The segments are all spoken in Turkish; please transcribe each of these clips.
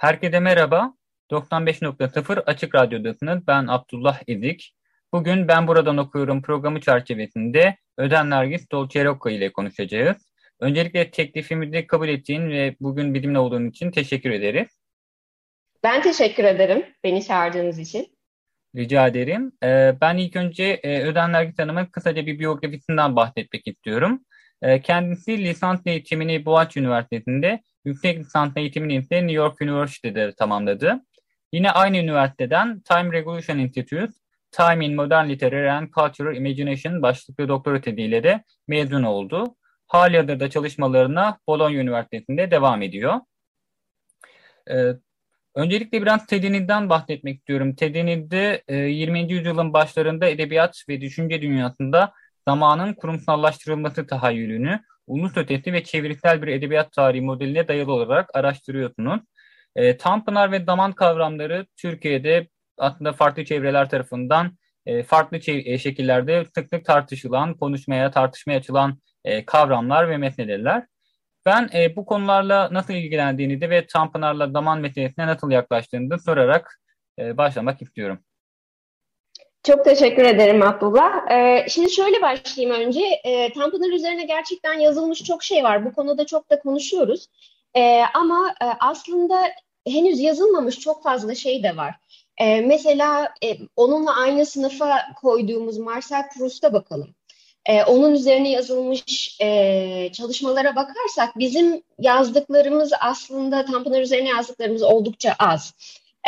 Herkese merhaba. 95.0 Açık Radyo'dasınız. Ben Abdullah Ezik. Bugün Ben Buradan Okuyorum programı çerçevesinde Öden Nergis Dolcerocco ile konuşacağız. Öncelikle teklifimizi kabul ettiğin ve bugün bizimle olduğun için teşekkür ederiz. Ben teşekkür ederim beni çağırdığınız için. Rica ederim. Ee, ben ilk önce e, Öden Nergis Hanım'ın kısaca bir biyografisinden bahsetmek istiyorum. Ee, kendisi lisans eğitimini Boğaziçi Üniversitesi'nde Yüksek lisans eğitimini ise New York University'de tamamladı. Yine aynı üniversiteden Time Revolution Institute, Time in Modern Literary and Cultural Imagination başlıklı doktora tediyle de mezun oldu. Halihazırda çalışmalarına Bologna Üniversitesi'nde devam ediyor. Ee, öncelikle biraz TED'inizden bahsetmek istiyorum. TED'inizde e, 20. yüzyılın başlarında edebiyat ve düşünce dünyasında zamanın kurumsallaştırılması tahayyülünü ulus ötesi ve çevirisel bir edebiyat tarihi modeline dayalı olarak araştırıyorsunuz. E, Tanpınar ve zaman kavramları Türkiye'de aslında farklı çevreler tarafından e, farklı e, şekillerde sık sık tartışılan, konuşmaya, tartışmaya açılan e, kavramlar ve meseleler. Ben e, bu konularla nasıl ilgilendiğini ve Tanpınar'la zaman meselesine nasıl yaklaştığını sorarak e, başlamak istiyorum. Çok teşekkür ederim Abdullah. Ee, şimdi şöyle başlayayım önce. E, Tanpınar üzerine gerçekten yazılmış çok şey var. Bu konuda çok da konuşuyoruz. E, ama e, aslında henüz yazılmamış çok fazla şey de var. E, mesela e, onunla aynı sınıfa koyduğumuz Marcel Proust'a bakalım. E, onun üzerine yazılmış e, çalışmalara bakarsak bizim yazdıklarımız aslında Tanpınar üzerine yazdıklarımız oldukça az.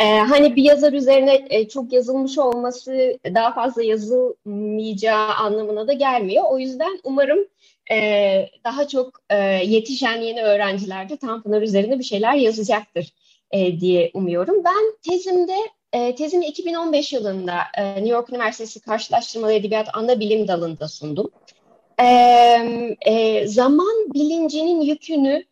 Ee, hani bir yazar üzerine e, çok yazılmış olması daha fazla yazılmayacağı anlamına da gelmiyor. O yüzden umarım e, daha çok e, yetişen yeni öğrenciler de Tanpınar üzerine bir şeyler yazacaktır e, diye umuyorum. Ben tezimde e, tezimi 2015 yılında e, New York Üniversitesi Karşılaştırmalı Edebiyat Ana Bilim Dalı'nda sundum. E, e, zaman bilincinin yükünü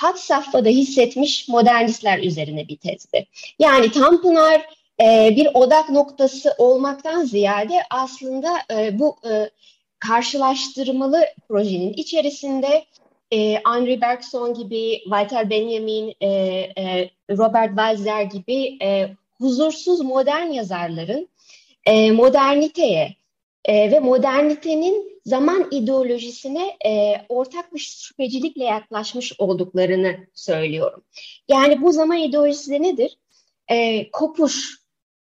had safhada hissetmiş modernistler üzerine bir tezdi. Yani Tanpınar e, bir odak noktası olmaktan ziyade aslında e, bu e, karşılaştırmalı projenin içerisinde e, Henri Bergson gibi, Walter Benjamin, e, e, Robert Walzer gibi e, huzursuz modern yazarların e, moderniteye e, ve modernitenin zaman ideolojisine e, ortak bir şüphecilikle yaklaşmış olduklarını söylüyorum. Yani bu zaman ideolojisi de nedir? E, kopuş,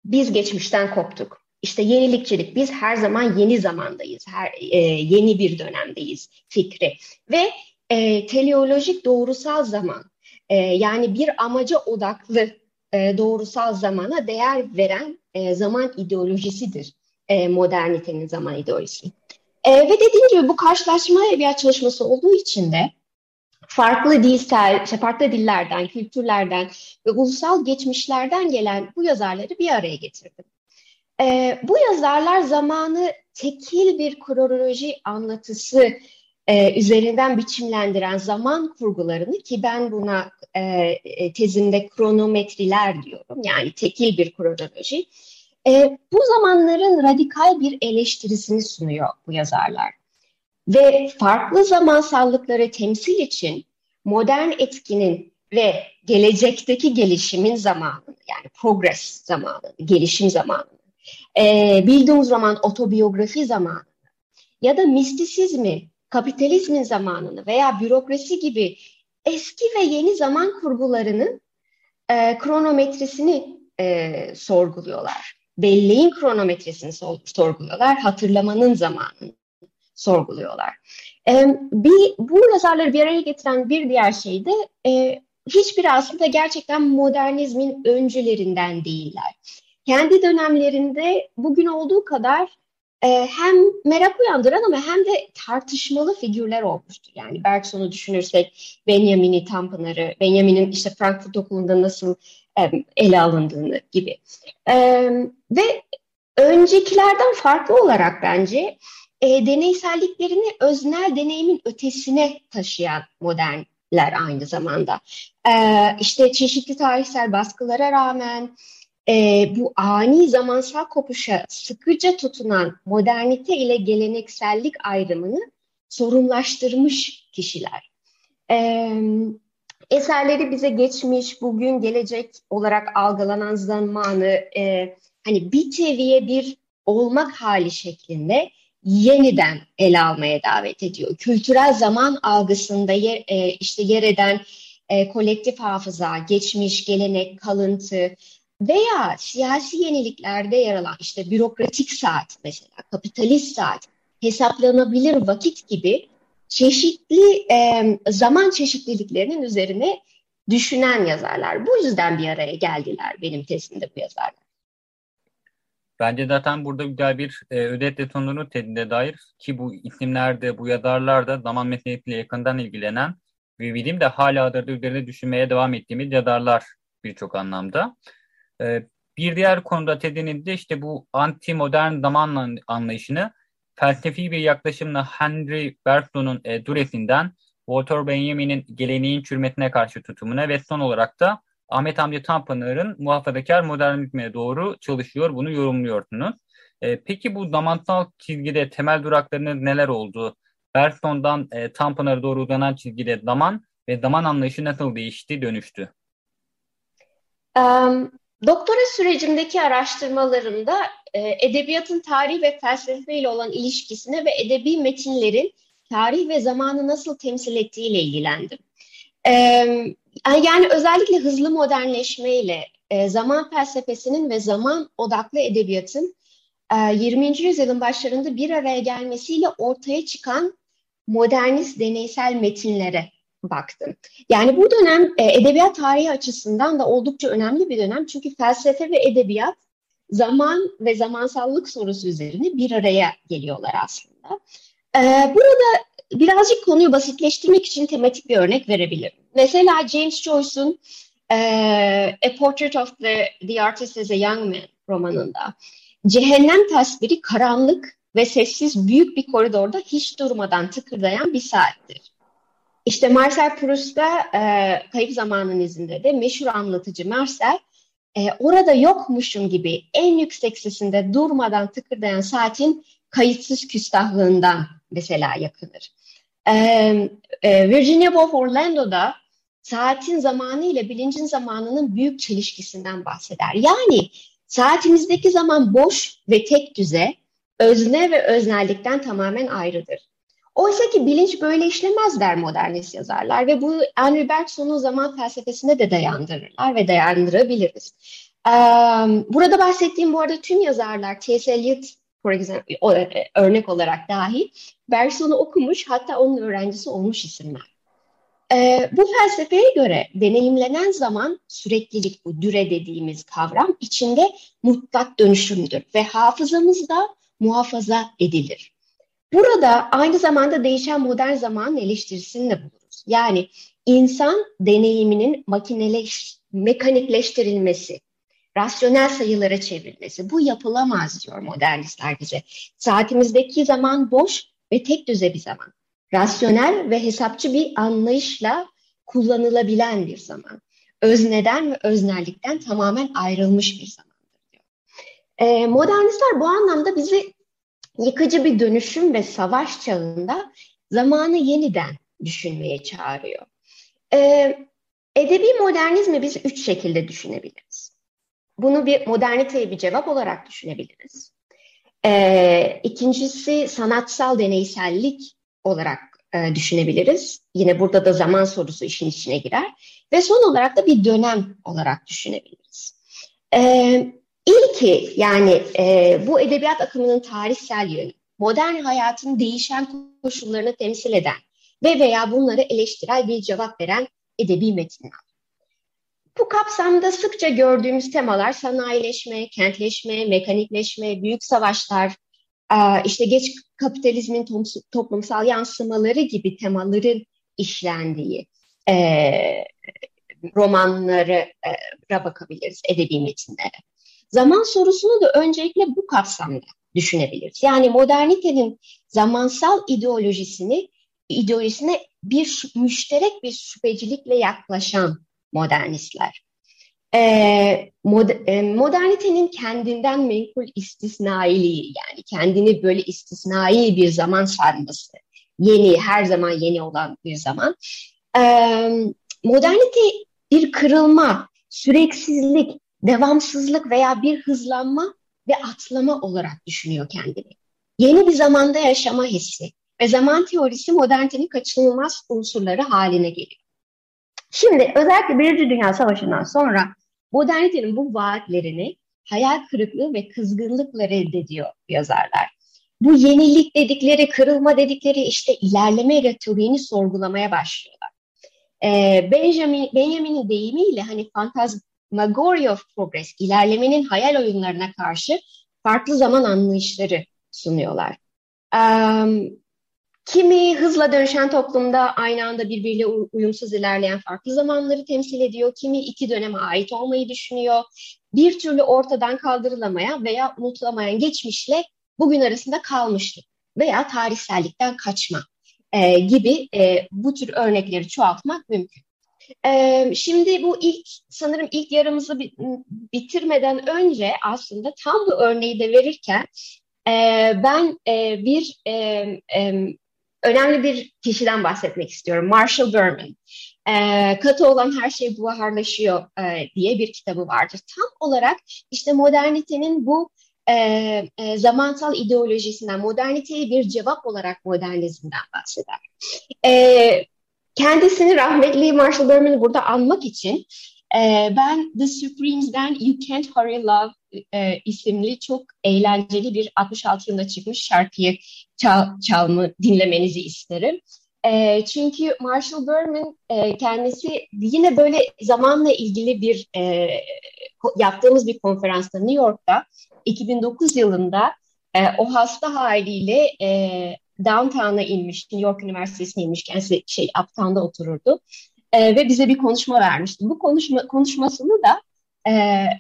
biz geçmişten koptuk. İşte yenilikçilik, biz her zaman yeni zamandayız, her e, yeni bir dönemdeyiz fikri. Ve e, teleolojik doğrusal zaman, e, yani bir amaca odaklı e, doğrusal zamana değer veren e, zaman ideolojisidir e, modernitenin zaman ideolojisi. E, ve dediğim gibi bu karşılaşma edebiyat çalışması olduğu için de farklı dilsel, işte farklı dillerden, kültürlerden ve ulusal geçmişlerden gelen bu yazarları bir araya getirdim. E, bu yazarlar zamanı tekil bir kronoloji anlatısı e, üzerinden biçimlendiren zaman kurgularını ki ben buna e, e tezimde kronometriler diyorum yani tekil bir kronoloji e, bu zamanların radikal bir eleştirisini sunuyor bu yazarlar. Ve farklı zamansallıkları temsil için modern etkinin ve gelecekteki gelişimin zamanını yani progress zamanını, gelişim zamanını, e, bildiğimiz zaman otobiyografi zamanını ya da mistisizmi, kapitalizmin zamanını veya bürokrasi gibi eski ve yeni zaman kurgularının e, kronometresini e, sorguluyorlar belleğin kronometresini sorguluyorlar, hatırlamanın zamanını sorguluyorlar. E, bir, bu yazarları bir araya getiren bir diğer şey de e, hiçbir aslında gerçekten modernizmin öncülerinden değiller. Kendi dönemlerinde bugün olduğu kadar e, hem merak uyandıran ama hem de tartışmalı figürler olmuştur. Yani Bergson'u düşünürsek Benjamin'i Tanpınar'ı, Benjamin'in işte Frankfurt Okulu'nda nasıl ele alındığını gibi. Ve öncekilerden farklı olarak bence e, deneyselliklerini öznel deneyimin ötesine taşıyan modernler aynı zamanda. E, işte çeşitli tarihsel baskılara rağmen e, bu ani zamansal kopuşa sıkıca tutunan modernite ile geleneksellik ayrımını sorunlaştırmış kişiler. E, eserleri bize geçmiş, bugün, gelecek olarak algılanan zamanı e, hani bir seviye bir olmak hali şeklinde yeniden ele almaya davet ediyor. Kültürel zaman algısında yer, e, işte yer eden e, kolektif hafıza, geçmiş, gelenek, kalıntı, veya siyasi yeniliklerde yer alan işte bürokratik saat mesela, kapitalist saat, hesaplanabilir vakit gibi çeşitli e, zaman çeşitliliklerinin üzerine düşünen yazarlar. Bu yüzden bir araya geldiler benim tezimde bu yazarlar. Bence zaten burada güzel bir e, ödet detonunu tedinde dair ki bu isimlerde, bu yazarlar da zaman meselesiyle yakından ilgilenen ve bilim de hala da üzerine düşünmeye devam ettiğimiz yazarlar birçok anlamda. Ee, bir diğer konuda Ted'in de işte bu anti modern zaman anlayışını felsefi bir yaklaşımla Henry Bergson'un e, Dures'inden Walter Benjamin'in geleneğin çürümetine karşı tutumuna ve son olarak da Ahmet Hamdi Tanpınar'ın muhafazakar modernizme doğru çalışıyor. Bunu yorumluyorsunuz. E, peki bu zamansal çizgide temel duraklarınız neler oldu? Berson'dan e, Tanpınar'a doğru uzanan çizgide zaman ve zaman anlayışı nasıl değişti, dönüştü? Um, Doktora sürecimdeki araştırmalarımda edebiyatın tarih ve felsefe ile olan ilişkisine ve edebi metinlerin tarih ve zamanı nasıl temsil ettiğiyle ilgilendim. E, yani özellikle hızlı modernleşmeyle e, zaman felsefesinin ve zaman odaklı edebiyatın e, 20. yüzyılın başlarında bir araya gelmesiyle ortaya çıkan modernist deneysel metinlere baktım. Yani bu dönem e, edebiyat tarihi açısından da oldukça önemli bir dönem. Çünkü felsefe ve edebiyat zaman ve zamansallık sorusu üzerine bir araya geliyorlar aslında. E, burada birazcık konuyu basitleştirmek için tematik bir örnek verebilirim. Mesela James Joyce'un e, A Portrait of the, the Artist as a Young Man romanında cehennem tasviri karanlık ve sessiz büyük bir koridorda hiç durmadan tıkırdayan bir saattir. İşte Marcel Proust'ta e, Kayıp Zamanın izinde de meşhur anlatıcı Marcel e, orada yokmuşum gibi en yüksek sesinde durmadan tıkırdayan saatin kayıtsız küstahlığından mesela yakınır. E, e, Virginia Woolf Orlando'da saatin zamanı ile bilincin zamanının büyük çelişkisinden bahseder. Yani saatimizdeki zaman boş ve tek düze, özne ve öznellikten tamamen ayrıdır. Oysa ki bilinç böyle işlemez der modernist yazarlar ve bu Henry Bergson'un zaman felsefesine de dayandırırlar ve dayandırabiliriz. Burada bahsettiğim bu arada tüm yazarlar T.S. Eliot example, e, örnek olarak dahi Bergson'u okumuş hatta onun öğrencisi olmuş isimler. Bu felsefeye göre deneyimlenen zaman süreklilik bu düre dediğimiz kavram içinde mutlak dönüşümdür ve hafızamızda muhafaza edilir. Burada aynı zamanda değişen modern zamanın eleştirisini de buluruz. Yani insan deneyiminin makineleş, mekanikleştirilmesi, rasyonel sayılara çevrilmesi. Bu yapılamaz diyor modernistler bize. Saatimizdeki zaman boş ve tek düze bir zaman. Rasyonel ve hesapçı bir anlayışla kullanılabilen bir zaman. Özneden ve öznellikten tamamen ayrılmış bir zamandır diyor. E, modernistler bu anlamda bizi yıkıcı bir dönüşüm ve savaş çağında zamanı yeniden düşünmeye çağırıyor. Ee, edebi modernizmi biz üç şekilde düşünebiliriz. Bunu bir moderniteye bir cevap olarak düşünebiliriz. Ee, ikincisi sanatsal deneysellik olarak e, düşünebiliriz. Yine burada da zaman sorusu işin içine girer. Ve son olarak da bir dönem olarak düşünebiliriz. Ee, İlki yani e, bu edebiyat akımının tarihsel yönü, modern hayatın değişen koşullarını temsil eden ve veya bunları eleştirel bir cevap veren edebi metinler. Bu kapsamda sıkça gördüğümüz temalar sanayileşme, kentleşme, mekanikleşme, büyük savaşlar, işte geç kapitalizmin toplumsal yansımaları gibi temaların işlendiği e, romanlara bakabiliriz, edebi metinlere. Zaman sorusunu da öncelikle bu kapsamda düşünebiliriz. Yani modernitenin zamansal ideolojisini ideolojisine bir bir bir şüphecilikle yaklaşan modernistler. Ee, mod, e, modernitenin kendinden menkul istisnailiği yani kendini böyle istisnai bir zaman sarması, yeni her zaman yeni olan bir zaman. Ee, modernite bir kırılma, süreksizlik, devamsızlık veya bir hızlanma ve atlama olarak düşünüyor kendini. Yeni bir zamanda yaşama hissi ve zaman teorisi modernitenin kaçınılmaz unsurları haline geliyor. Şimdi özellikle Birinci Dünya Savaşı'ndan sonra modernitenin bu vaatlerini hayal kırıklığı ve kızgınlıkla reddediyor yazarlar. Bu yenilik dedikleri, kırılma dedikleri işte ilerleme retoriğini sorgulamaya başlıyorlar. Ee, Benjamin, Benjamin'in deyimiyle hani Phantasmagoria of Progress, ilerlemenin hayal oyunlarına karşı farklı zaman anlayışları sunuyorlar. Um, Kimi hızla dönüşen toplumda aynı anda birbiriyle uyumsuz ilerleyen farklı zamanları temsil ediyor. Kimi iki döneme ait olmayı düşünüyor. Bir türlü ortadan kaldırılamayan veya unutulamayan geçmişle bugün arasında kalmışlık veya tarihsellikten kaçma e, gibi e, bu tür örnekleri çoğaltmak mümkün. Şimdi bu ilk sanırım ilk yarımızı bitirmeden önce aslında tam bu örneği de verirken ben bir önemli bir kişiden bahsetmek istiyorum. Marshall Berman. Katı olan her şey buharlaşıyor diye bir kitabı vardır. Tam olarak işte modernitenin bu zamansal ideolojisinden, moderniteye bir cevap olarak modernizmden bahseder. E, kendisini rahmetli Marshall Berman'ı burada anmak için e, ben The Supremes'den You Can't Hurry Love e, isimli çok eğlenceli bir 66 yılında çıkmış şarkıyı çal, çalma dinlemenizi isterim. E, çünkü Marshall Berman e, kendisi yine böyle zamanla ilgili bir e, yaptığımız bir konferansta New York'ta 2009 yılında e, o hasta haliyle e, downtown'a inmiş, New York Üniversitesi'ne inmiş, kendisi şey uptown'da otururdu e, ve bize bir konuşma vermişti. Bu konuşma konuşmasını da e,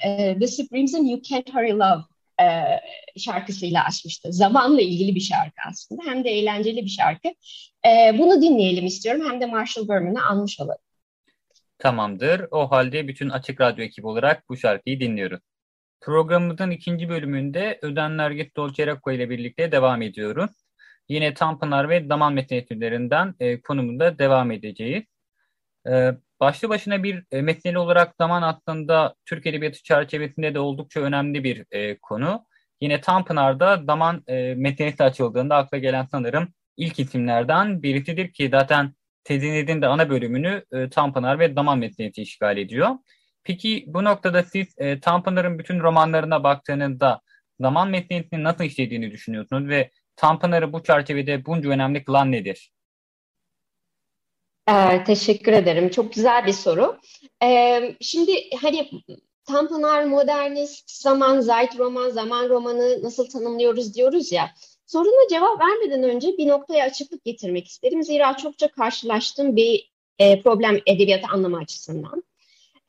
e, The Supremes'in You Can't Hurry Love e, şarkısıyla açmıştı. Zamanla ilgili bir şarkı aslında. Hem de eğlenceli bir şarkı. E, bunu dinleyelim istiyorum. Hem de Marshall Berman'ı anmış olalım. Tamamdır. O halde bütün Açık Radyo ekibi olarak bu şarkıyı dinliyoruz. Programımızın ikinci bölümünde Ödenler Git Dolcerecco ile birlikte devam ediyoruz. Yine Tanpınar ve Daman metin e, konumunda devam edeceğiz. E, başlı başına bir e, metneli olarak zaman aslında Türk Edebiyatı çerçevesinde de oldukça önemli bir e, konu. Yine Tanpınar'da Daman e, metinesi açıldığında akla gelen sanırım ilk isimlerden birisidir ki zaten tezinizin de ana bölümünü e, Tanpınar ve Daman metinesi işgal ediyor. Peki bu noktada siz e, Tanpınar'ın bütün romanlarına baktığınızda Daman metiniyetini nasıl işlediğini düşünüyorsunuz ve Tanpınar'ı bu çerçevede bunca önemli kılan nedir? Ee, teşekkür ederim. Çok güzel bir soru. Ee, şimdi hani Tanpınar modernist, zaman zayt roman, zaman romanı nasıl tanımlıyoruz diyoruz ya. Soruna cevap vermeden önce bir noktaya açıklık getirmek isterim. Zira çokça karşılaştığım bir e, problem edebiyatı anlama açısından.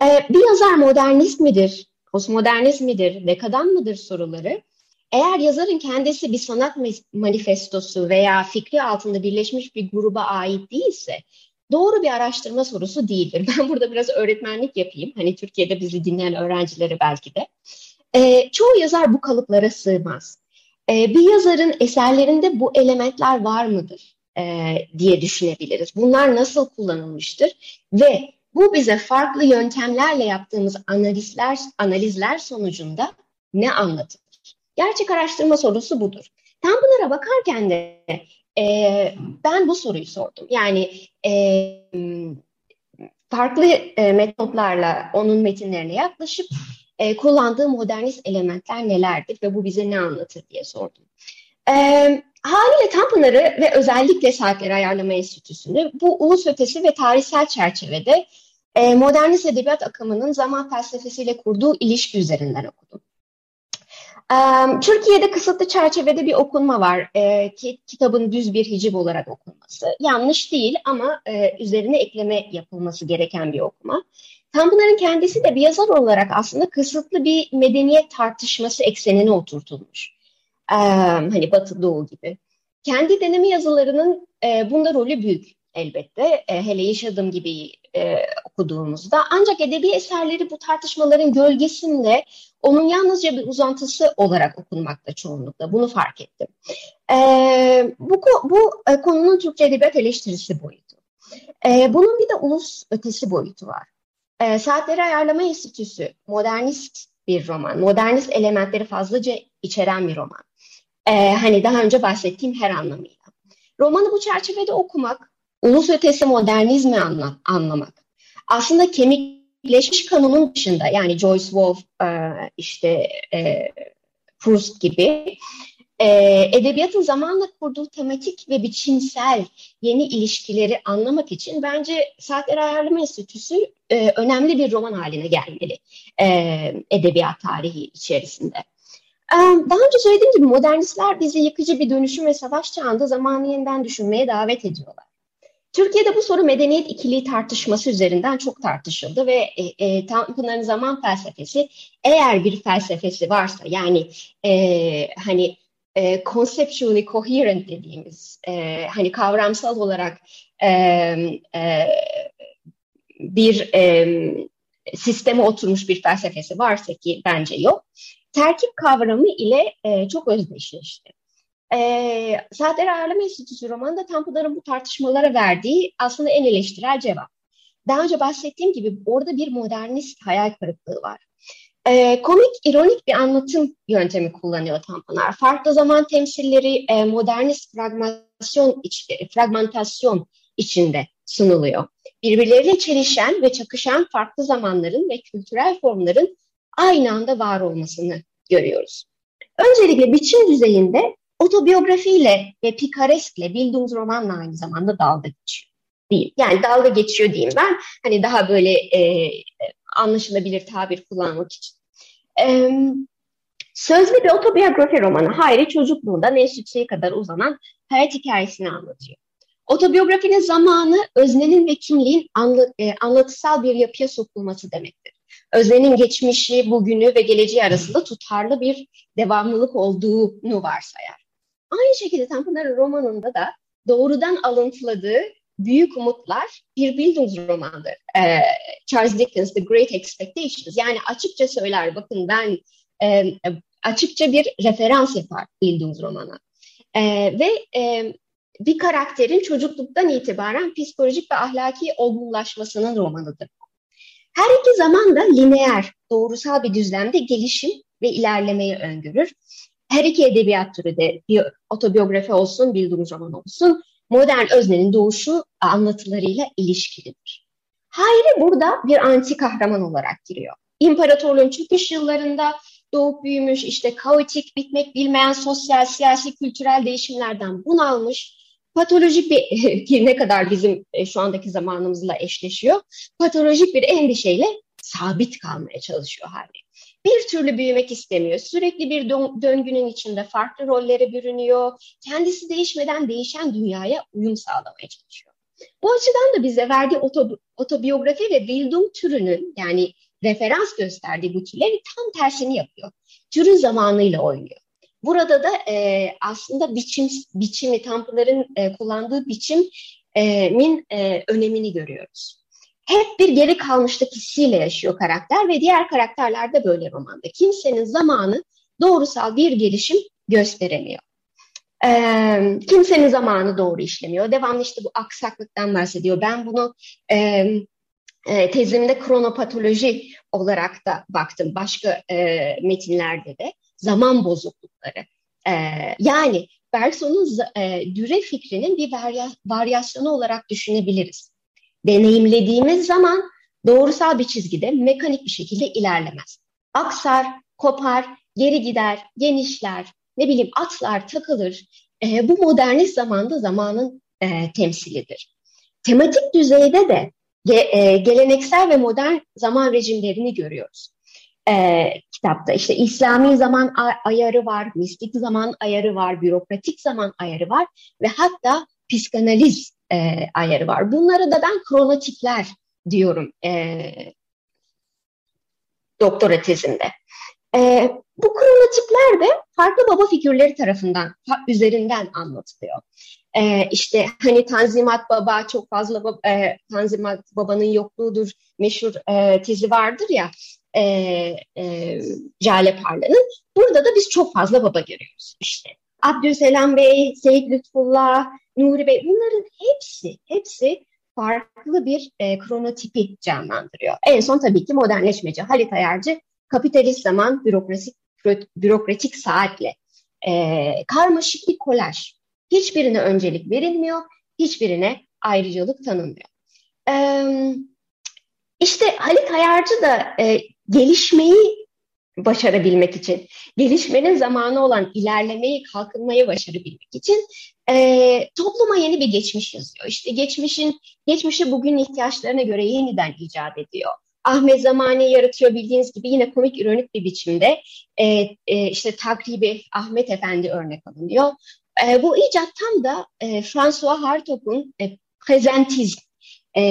E, bir yazar modernist midir, postmodernist midir, dekadan mıdır soruları eğer yazarın kendisi bir sanat manifestosu veya fikri altında birleşmiş bir gruba ait değilse doğru bir araştırma sorusu değildir. Ben burada biraz öğretmenlik yapayım. Hani Türkiye'de bizi dinleyen öğrencilere belki de. E, çoğu yazar bu kalıplara sığmaz. E, bir yazarın eserlerinde bu elementler var mıdır e, diye düşünebiliriz. Bunlar nasıl kullanılmıştır ve bu bize farklı yöntemlerle yaptığımız analizler analizler sonucunda ne anlatır? Gerçek araştırma sorusu budur. Tam bunlara bakarken de e, ben bu soruyu sordum. Yani e, farklı e, metotlarla onun metinlerine yaklaşıp e, kullandığı modernist elementler nelerdir ve bu bize ne anlatır diye sordum. E, haliyle Tanpınar'ı ve özellikle Saatleri Ayarlama Enstitüsü'nü bu ulus ötesi ve tarihsel çerçevede e, modernist edebiyat akımının zaman felsefesiyle kurduğu ilişki üzerinden okudum. Türkiye'de kısıtlı çerçevede bir okunma var. E, kitabın düz bir hiciv olarak okunması. Yanlış değil ama üzerine ekleme yapılması gereken bir okuma. Tanpınar'ın kendisi de bir yazar olarak aslında kısıtlı bir medeniyet tartışması eksenine oturtulmuş. Hani Batı Doğu gibi. Kendi deneme yazılarının e, bunda rolü büyük elbette. Hele yaşadığım gibi e, okuduğumuzda. Ancak edebi eserleri bu tartışmaların gölgesinde onun yalnızca bir uzantısı olarak okunmakta çoğunlukla. Bunu fark ettim. E, bu bu e, konunun Türkçe edebiyat eleştirisi boyutu. E, bunun bir de ulus ötesi boyutu var. E, Saatleri Ayarlama Enstitüsü modernist bir roman. Modernist elementleri fazlaca içeren bir roman. E, hani daha önce bahsettiğim her anlamıyla. Romanı bu çerçevede okumak, ulus ötesi modernizmi anla, anlamak. Aslında kemikleşmiş kanunun dışında yani Joyce Wolf, e, işte e, Proust gibi e, edebiyatın zamanla kurduğu tematik ve biçimsel yeni ilişkileri anlamak için bence Saatler Ayarlama Enstitüsü önemli bir roman haline gelmeli edebiyat tarihi içerisinde. Daha önce söylediğim gibi modernistler bizi yıkıcı bir dönüşüm ve savaş çağında zamanı yeniden düşünmeye davet ediyorlar. Türkiye'de bu soru medeniyet ikiliği tartışması üzerinden çok tartışıldı ve e, e, Tanpınar'ın zaman felsefesi eğer bir felsefesi varsa yani e, hani e, conceptually coherent dediğimiz e, hani kavramsal olarak e, e, bir e, sisteme oturmuş bir felsefesi varsa ki bence yok. Terkip kavramı ile e, çok özdeşleşti. E, Saatler Ayarlama Enstitüsü romanında Tanpınar'ın bu tartışmalara verdiği aslında en eleştirel cevap. Daha önce bahsettiğim gibi orada bir modernist hayal kırıklığı var. E, komik, ironik bir anlatım yöntemi kullanıyor Tanpınar. Farklı zaman temsilleri e, modernist fragmentasyon, iç, fragmentasyon içinde sunuluyor. Birbirleriyle çelişen ve çakışan farklı zamanların ve kültürel formların aynı anda var olmasını görüyoruz. Öncelikle biçim düzeyinde otobiyografiyle ve pikareskle Bildungsromanla aynı zamanda dalga geçiyor. Değil. Yani dalga geçiyor diyeyim ben. Hani daha böyle e, anlaşılabilir tabir kullanmak için. E, sözlü bir otobiyografi romanı Hayri çocukluğunda Neşrikçi'ye kadar uzanan hayat hikayesini anlatıyor. Otobiyografinin zamanı öznenin ve kimliğin anlı, e, anlatısal bir yapıya sokulması demektir. Öznenin geçmişi, bugünü ve geleceği arasında tutarlı bir devamlılık olduğunu varsayar. Aynı şekilde Tanpınar'ın romanında da doğrudan alıntıladığı Büyük Umutlar bir Bildungsromandır. Ee, Charles Dickens The Great Expectations. Yani açıkça söyler bakın ben e, açıkça bir referans yapar Bildungsromana. E, ve e, bir karakterin çocukluktan itibaren psikolojik ve ahlaki olgunlaşmasının romanıdır. Her iki zaman da lineer, doğrusal bir düzlemde gelişim ve ilerlemeyi öngörür. Her iki edebiyat türü de bir otobiyografi olsun, Bildungsroman olsun, modern öznenin doğuşu anlatılarıyla ilişkilidir. Hayri burada bir anti kahraman olarak giriyor. İmparatorluğun çöküş yıllarında doğup büyümüş, işte kaotik, bitmek bilmeyen sosyal, siyasi, kültürel değişimlerden bunalmış, patolojik bir, ki ne kadar bizim e, şu andaki zamanımızla eşleşiyor, patolojik bir endişeyle sabit kalmaya çalışıyor Harry. Bir türlü büyümek istemiyor. Sürekli bir döngünün içinde farklı rollere bürünüyor. Kendisi değişmeden değişen dünyaya uyum sağlamaya çalışıyor. Bu açıdan da bize verdiği otobiyografi ve Bildung türünün yani referans gösterdiği bu türleri tam tersini yapıyor. Türün zamanıyla oynuyor. Burada da e, aslında biçim biçimi, Tanpınar'ın e, kullandığı biçimin e, önemini görüyoruz. Hep bir geri kalmışlık hissiyle yaşıyor karakter ve diğer karakterler de böyle romanda. Kimsenin zamanı doğrusal bir gelişim gösteremiyor. E, kimsenin zamanı doğru işlemiyor. Devamlı işte bu aksaklıktan bahsediyor. Ben bunu e, tezimde kronopatoloji olarak da baktım başka e, metinlerde de zaman bozuklukları. E, yani Bergson'un e, düre fikrinin bir varya, varyasyonu olarak düşünebiliriz. Deneyimlediğimiz zaman doğrusal bir çizgide mekanik bir şekilde ilerlemez. Aksar, kopar, geri gider, genişler, ne bileyim atlar, takılır. E, bu modernist zamanda zamanın e, temsilidir. Tematik düzeyde de ge, e, geleneksel ve modern zaman rejimlerini görüyoruz. e, kitapta. İşte İslami zaman ayarı var, mistik zaman ayarı var, bürokratik zaman ayarı var ve hatta psikanaliz e, ayarı var. Bunlara da ben kronotipler diyorum e, doktora tezimde. E, bu kronotipler de farklı baba figürleri tarafından üzerinden anlatılıyor. E, işte hani Tanzimat Baba çok fazla baba, e, Tanzimat Baba'nın yokluğudur meşhur e, tezi vardır ya e, e, Jale Parla'nın. Burada da biz çok fazla baba görüyoruz işte. Abdülselam Bey, Seyit Lütfullah, Nuri Bey bunların hepsi, hepsi farklı bir e, kronotipi canlandırıyor. En son tabii ki modernleşmeci Halit Ayarcı kapitalist zaman bürokratik, bürokratik saatle e, karmaşık bir kolaj. Hiçbirine öncelik verilmiyor, hiçbirine ayrıcalık tanınmıyor. E, işte Halit Ayarcı da e, gelişmeyi başarabilmek için, gelişmenin zamanı olan ilerlemeyi, kalkınmayı başarabilmek için e, topluma yeni bir geçmiş yazıyor. İşte geçmişin, geçmişi bugün ihtiyaçlarına göre yeniden icat ediyor. Ahmet Zamani yaratıyor bildiğiniz gibi yine komik ironik bir biçimde e, e, işte takribi Ahmet Efendi örnek alınıyor. E, bu icat tam da e, François Hartog'un e, prezentizm e,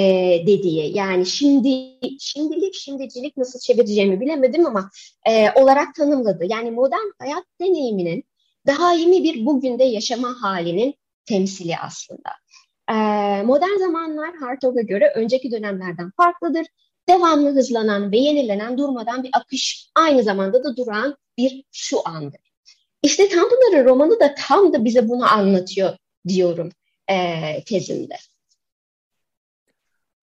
dediği yani şimdi şimdilik şimdicilik nasıl çevireceğimi bilemedim ama e, olarak tanımladı. Yani modern hayat deneyiminin daimi bir bugünde yaşama halinin temsili aslında. E, modern zamanlar Hartog'a göre önceki dönemlerden farklıdır. Devamlı hızlanan ve yenilenen durmadan bir akış aynı zamanda da duran bir şu andır. İşte Tanpınar'ın romanı da tam da bize bunu anlatıyor diyorum e, tezimde.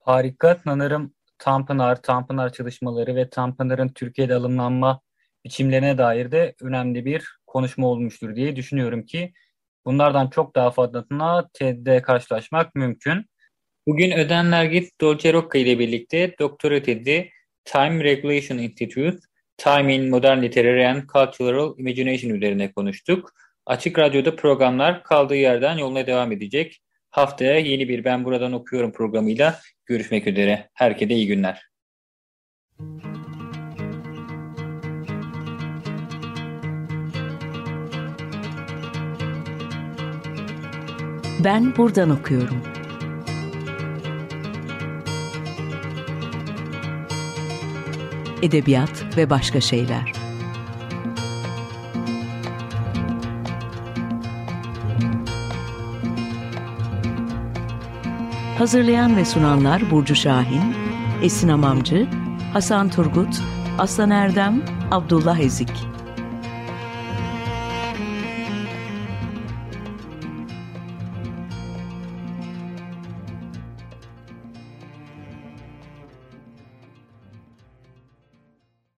Harika. Sanırım Tanpınar, Tanpınar çalışmaları ve Tanpınar'ın Türkiye'de alımlanma biçimlerine dair de önemli bir konuşma olmuştur diye düşünüyorum ki bunlardan çok daha fazlasına TED'de karşılaşmak mümkün. Bugün Ödenler Git Dolce Rocca ile birlikte doktora tezi Time Regulation Institute, Time in Modern Literary and Cultural Imagination üzerine konuştuk. Açık Radyo'da programlar kaldığı yerden yoluna devam edecek. Haftaya yeni bir Ben Buradan Okuyorum programıyla görüşmek üzere. Herkese iyi günler. Ben buradan okuyorum. Edebiyat ve başka şeyler. Hazırlayan ve sunanlar Burcu Şahin, Esin Amamcı, Hasan Turgut, Aslan Erdem, Abdullah Ezik.